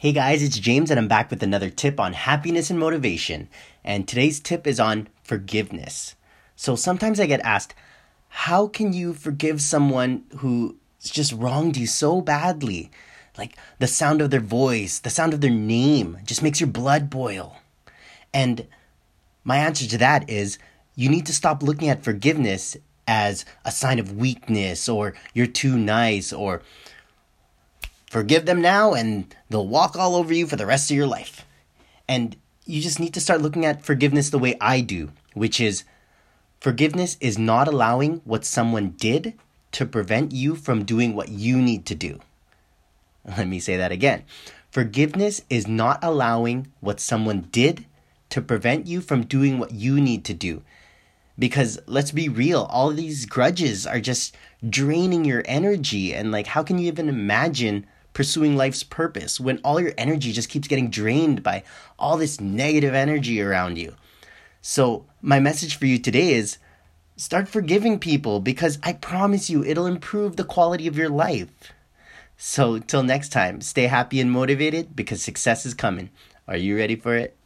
Hey guys, it's James, and I'm back with another tip on happiness and motivation. And today's tip is on forgiveness. So sometimes I get asked, how can you forgive someone who's just wronged you so badly? Like the sound of their voice, the sound of their name just makes your blood boil. And my answer to that is you need to stop looking at forgiveness as a sign of weakness or you're too nice or Forgive them now, and they'll walk all over you for the rest of your life. And you just need to start looking at forgiveness the way I do, which is forgiveness is not allowing what someone did to prevent you from doing what you need to do. Let me say that again. Forgiveness is not allowing what someone did to prevent you from doing what you need to do. Because let's be real, all these grudges are just draining your energy. And like, how can you even imagine pursuing life's purpose when all your energy just keeps getting drained by all this negative energy around you. So, my message for you today is start forgiving people because I promise you it'll improve the quality of your life. So, till next time, stay happy and motivated because success is coming. Are you ready for it?